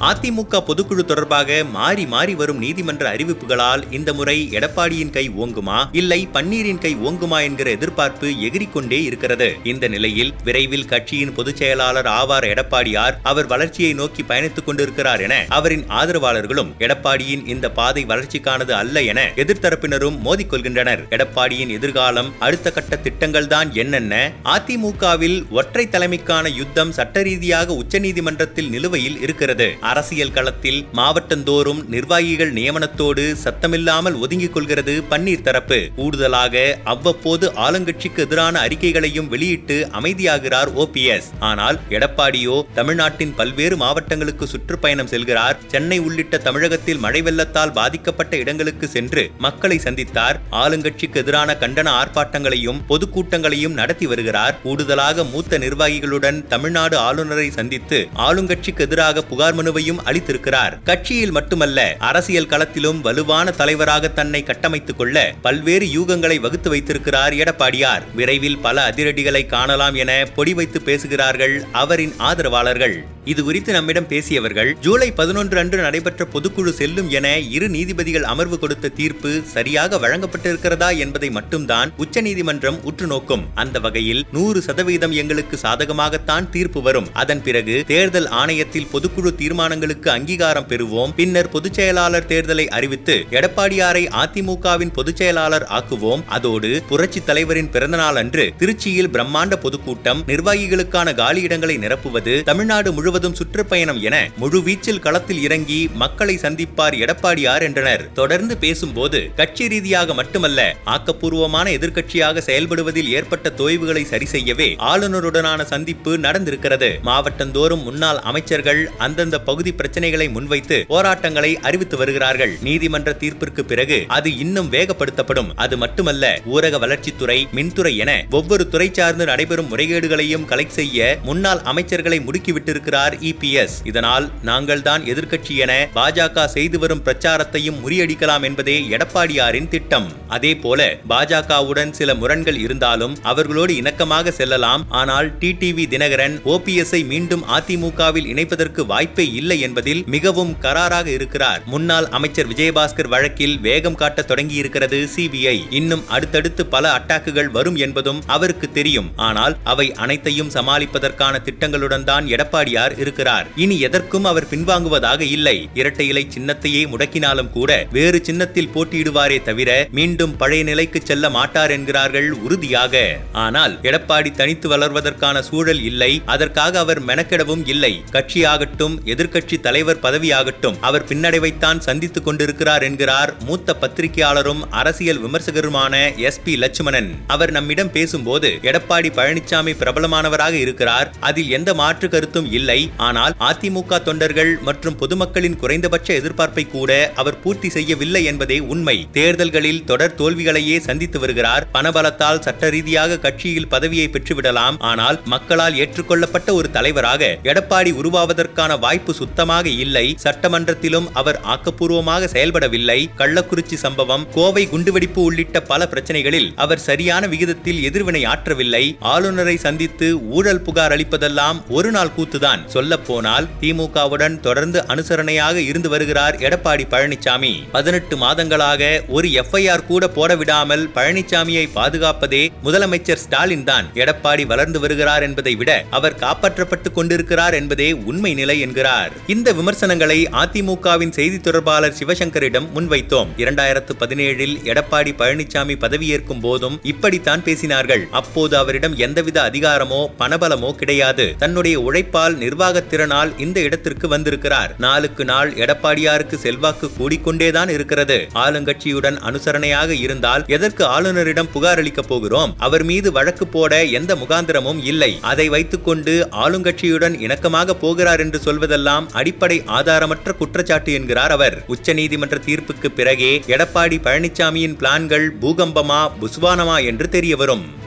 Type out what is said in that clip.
அதிமுக பொதுக்குழு தொடர்பாக மாறி மாறி வரும் நீதிமன்ற அறிவிப்புகளால் இந்த முறை எடப்பாடியின் கை ஓங்குமா? இல்லை பன்னீரின் கை ஓங்குமா என்கிற எதிர்பார்ப்பு எகிரிக்கொண்டே இருக்கிறது. இந்த நிலையில் விரைவில் கட்சியின் பொதுச் செயலாளர் ஆவார் எடப்பாடியார் அவர் வளர்ச்சியை நோக்கி பயணித்துக் கொண்டிருக்கிறார் என அவரின் ஆதரவாளர்களும் எடப்பாடியின் இந்த பாதை வளர்ச்சிக்கானது அல்ல என எதிர்த்தரப்பினரும் மோதிக்கொள்கின்றனர் எடப்பாடியின் எதிர்காலம் அடுத்த கட்ட திட்டங்கள் தான் என்னென்ன? அதிமுகவில் ஒற்றை தலைமைக்கான யுத்தம் சட்ட ரீதியாக உச்சநீதிமன்றத்தில் நிலுவையில் இருக்கிறது. அரசியல் களத்தில் மாவட்டந்தோறும் நிர்வாகிகள் நியமனத்தோடு சத்தமில்லாமல் ஒதுங்கிக் கொள்கிறது பன்னீர் தரப்பு. கூடுதலாக அவ்வப்போது ஆளுங்கட்சிக்கு எதிரான அறிக்கைகளையும் வெளியிட்டு அமைதியாகிறார் ஓபிஎஸ் ஆனால் எடப்பாடியோ தமிழ்நாட்டின் பல்வேறு மாவட்டங்களுக்கு சுற்றுப்பயணம் செல்கிறார். சென்னை உள்ளிட்ட தமிழகத்தில் மழை வெள்ளத்தால் பாதிக்கப்பட்ட இடங்களுக்கு சென்று மக்களை சந்தித்தார். ஆளுங்கட்சிக்கு எதிரான கண்டன ஆர்ப்பாட்டங்களையும் பொதுக்கூட்டங்களையும் நடத்தி வருகிறார். கூடுதலாக மூத்த நிர்வாகிகளுடன் தமிழ்நாடு ஆளுநரை சந்தித்து ஆளுங்கட்சிக்கு எதிராக புகார் மனு மனுவையும் அளித்திருக்கிறார். கட்சியில் மட்டுமல்ல அரசியல் களத்திலும் வலுவான தலைவராக தன்னை கட்டமைத்துக் கொள்ள பல்வேறு யூகங்களை வகுத்து வைத்திருக்கிறார் எடப்பாடியார். விரைவில் பல அதிரடிகளை காணலாம் என பொடி வைத்து பேசுகிறார்கள் அவரின் ஆதரவாளர்கள். இது குறித்து நம்மிடம் பேசியவர்கள் ஜூலை பதினொன்று அன்று நடைபெற்ற பொதுக்குழு செல்லும் என இரு நீதிபதிகள் அமர்வு கொடுத்த தீர்ப்பு சரியாக வழங்கப்பட்டிருக்கிறதா என்பதை மட்டும்தான் உச்சநீதிமன்றம் உற்று நோக்கும் அந்த வகையில் நூறு சதவீதம் எங்களுக்கு சாதகமாகத்தான் தீர்ப்பு வரும். அதன் பிறகு தேர்தல் ஆணையத்தில் பொதுக்குழு தீர்மானங்களுக்கு அங்கீகாரம் பெறுவோம். பின்னர் பொதுச் செயலாளர் தேர்தலை அறிவித்து எடப்பாடியாரை அதிமுகவின் பொதுச் செயலாளர் ஆக்குவோம். அதோடு புரட்சி தலைவரின் பிறந்தநாள் அன்று திருச்சியில் பிரம்மாண்ட பொதுக்கூட்டம் நிர்வாகிகளுக்கான காலியிடங்களை நிரப்புவது தமிழ்நாடு முழுவதும் சுற்றுப்பயணம் என முழுவீச்சில் களத்தில் இறங்கி மக்களை சந்திப்பார் எடப்பாடியார் என்றனர். தொடர்ந்து பேசும்போது கட்சி ரீதியாக மட்டுமல்ல ஆக்கப்பூர்வமான எதிர்க்கட்சியாக செயல்படுவதில் ஏற்பட்ட தொய்வுகளை சரி செய்யவே ஆளுநருடனான சந்திப்பு நடந்திருக்கிறது. மாவட்டந்தோறும் முன்னாள் அமைச்சர்கள் அந்தந்த பகுதி பிரச்சனைகளை முன்வைத்து போராட்டங்களை அறிவித்து வருகிறார்கள். நீதிமன்ற தீர்ப்பிற்கு பிறகு அது இன்னும் வேகப்படுத்தப்படும். அது மட்டுமல்ல ஊரக வளர்ச்சித்துறை மின்துறை என ஒவ்வொரு துறை சார்ந்து நடைபெறும் முறைகேடுகளையும் கலெக்ட் செய்ய முன்னாள் அமைச்சர்களை முடுக்கிவிட்டிருக்கிறார் இபிஎஸ் இதனால் நாங்கள் தான் எதிர்க்கட்சி என பாஜக செய்து வரும் பிரச்சாரத்தையும் முறியடிக்கலாம் என்பதே எடப்பாடியாரின் திட்டம். அதே போல பாஜகவுடன் சில முரண்கள் இருந்தாலும் அவர்களோடு இணக்கமாக செல்லலாம். ஆனால் டிடிவி தினகரன் ஓபிஎஸ்ஐ மீண்டும் அதிமுகவில் இணைப்பதற்கு வாய்ப்பே இல்லை என்பதில் மிகவும் கராராக இருக்கிறார். முன்னாள் அமைச்சர் விஜயபாஸ்கர் வழக்கில் வேகம் காட்ட தொடங்கியிருக்கிறது சிபிஐ. இன்னும் அடுத்தடுத்து பல அட்டாக்குகள் வரும் என்பதும் அவருக்கு தெரியும். ஆனால் அவை அனைத்தையும் சமாளிப்பதற்கான திட்டங்களுடன் தான் எடப்பாடியார் இருக்கிறார். இனி எதற்கும் அவர் பின்வாங்குவதாக இல்லை. இரட்டை இலை சின்னத்தையே முடக்கினாலும் கூட வேறு சின்னத்தில் போட்டியிடுவாரே தவிர மீண்டும் பழைய நிலைக்கு செல்ல மாட்டார் என்கிறார்கள் உறுதியாக. ஆனால் எடப்பாடி தனித்து வளர்வதற்கான சூழல் இல்லை. அதற்காக அவர் மெனக்கெடவும் இல்லை. கட்சியாகட்டும் எதிர்க்கட்சி தலைவர் பதவியாகட்டும் அவர் பின்னடைவைத்தான் சந்தித்துக் கொண்டிருக்கிறார் என்கிறார் மூத்த பத்திரிகையாளரும் அரசியல் விமர்சகருமான எஸ் பி லட்சுமணன். அவர் நம்மிடம் பேசும்போது எடப்பாடி பழனிசாமி பிரபலமானவராக இருக்கிறார். அதில் எந்த மாற்று கருத்தும் இல்லை. ஆனால் அதிமுக தொண்டர்கள் மற்றும் பொதுமக்களின் குறைந்தபட்ச எதிர்பார்ப்பை கூட அவர் பூர்த்தி செய்யவில்லை என்பதே உண்மை. தேர்தல்களில் தொடர் தோல்விகளையே சந்தித்து வருகிறார். பணபலத்தால் சட்ட ரீதியாக கட்சியில் பதவியை பெற்றுவிடலாம். ஆனால் மக்களால் ஏற்றுக்கொள்ளப்பட்ட ஒரு தலைவராக எடப்பாடி உருவாவதற்கான வாய்ப்பு சுத்தமாக இல்லை. சட்டமன்றத்திலும் அவர் ஆக்கப்பூர்வமாக செயல்படவில்லை. கள்ளக்குறிச்சி சம்பவம் கோவை குண்டுவெடிப்பு உள்ளிட்ட பல பிரச்சனைகளில் அவர் சரியான விகிதத்தில் எதிர்வினை ஆற்றவில்லை. ஆளுநரை சந்தித்து ஊழல் புகார் அளிப்பதெல்லாம் ஒரு நாள் கூத்துதான். சொல்ல போனால் திமுகவுடன் தொடர்ந்து அனுசரணையாக இருந்து வருகிறார் எடப்பாடி பழனிசாமி பதினெட்டு மாதங்களாக ஒரு எஃப்ஐஆர் கூட போட விடாமல் பழனிசாமியை பாதுகாப்பதே முதலமைச்சர் ஸ்டாலின் தான். எடப்பாடி வளர்ந்து வருகிறார் என்பதை விட அவர் காப்பாற்றப்பட்டுக் கொண்டிருக்கிறார் என்பதே உண்மை நிலை என்கிறார். இந்த விமர்சனங்களை அதிமுகவின் செய்தி தொடர்பாளர் சிவசங்கரிடம் முன்வைத்தோம். இரண்டாயிரத்து பதினேழில் எடப்பாடி பழனிசாமி பதவியேற்கும் போதும் இப்படித்தான் பேசினார்கள். அப்போது அவரிடம் எந்தவித அதிகாரமோ பணபலமோ கிடையாது. தன்னுடைய உழைப்பால் நிர்வாகத்திறனால் இந்த இடத்திற்கு வந்திருக்கிறார். நாளுக்கு நாள் எடப்பாடியாருக்கு செல்வாக்கு கூடிக்கொண்டேதான் இருக்கிறது. ஆளுங்கட்சியுடன் அனுசரணையாக இருந்தால் எதற்கு ஆளுநரிடம் புகார் அளிக்கப் போகிறோம்? அவர் மீது வழக்கு போட எந்த முகாந்திரமும் இல்லை. அதை வைத்துக்கொண்டு ஆளுங்கட்சியுடன் இணக்கமாக போகிறார் என்று சொல்வதெல்லாம் அடிப்படை ஆதாரமற்ற குற்றச்சாட்டு என்கிறார் அவர். உச்சநீதிமன்ற தீர்ப்புக்கு பிறகே எடப்பாடி பழனிசாமியின் பிளான்கள் பூகம்பமா புஸ்வானமா என்று தெரிய வரும்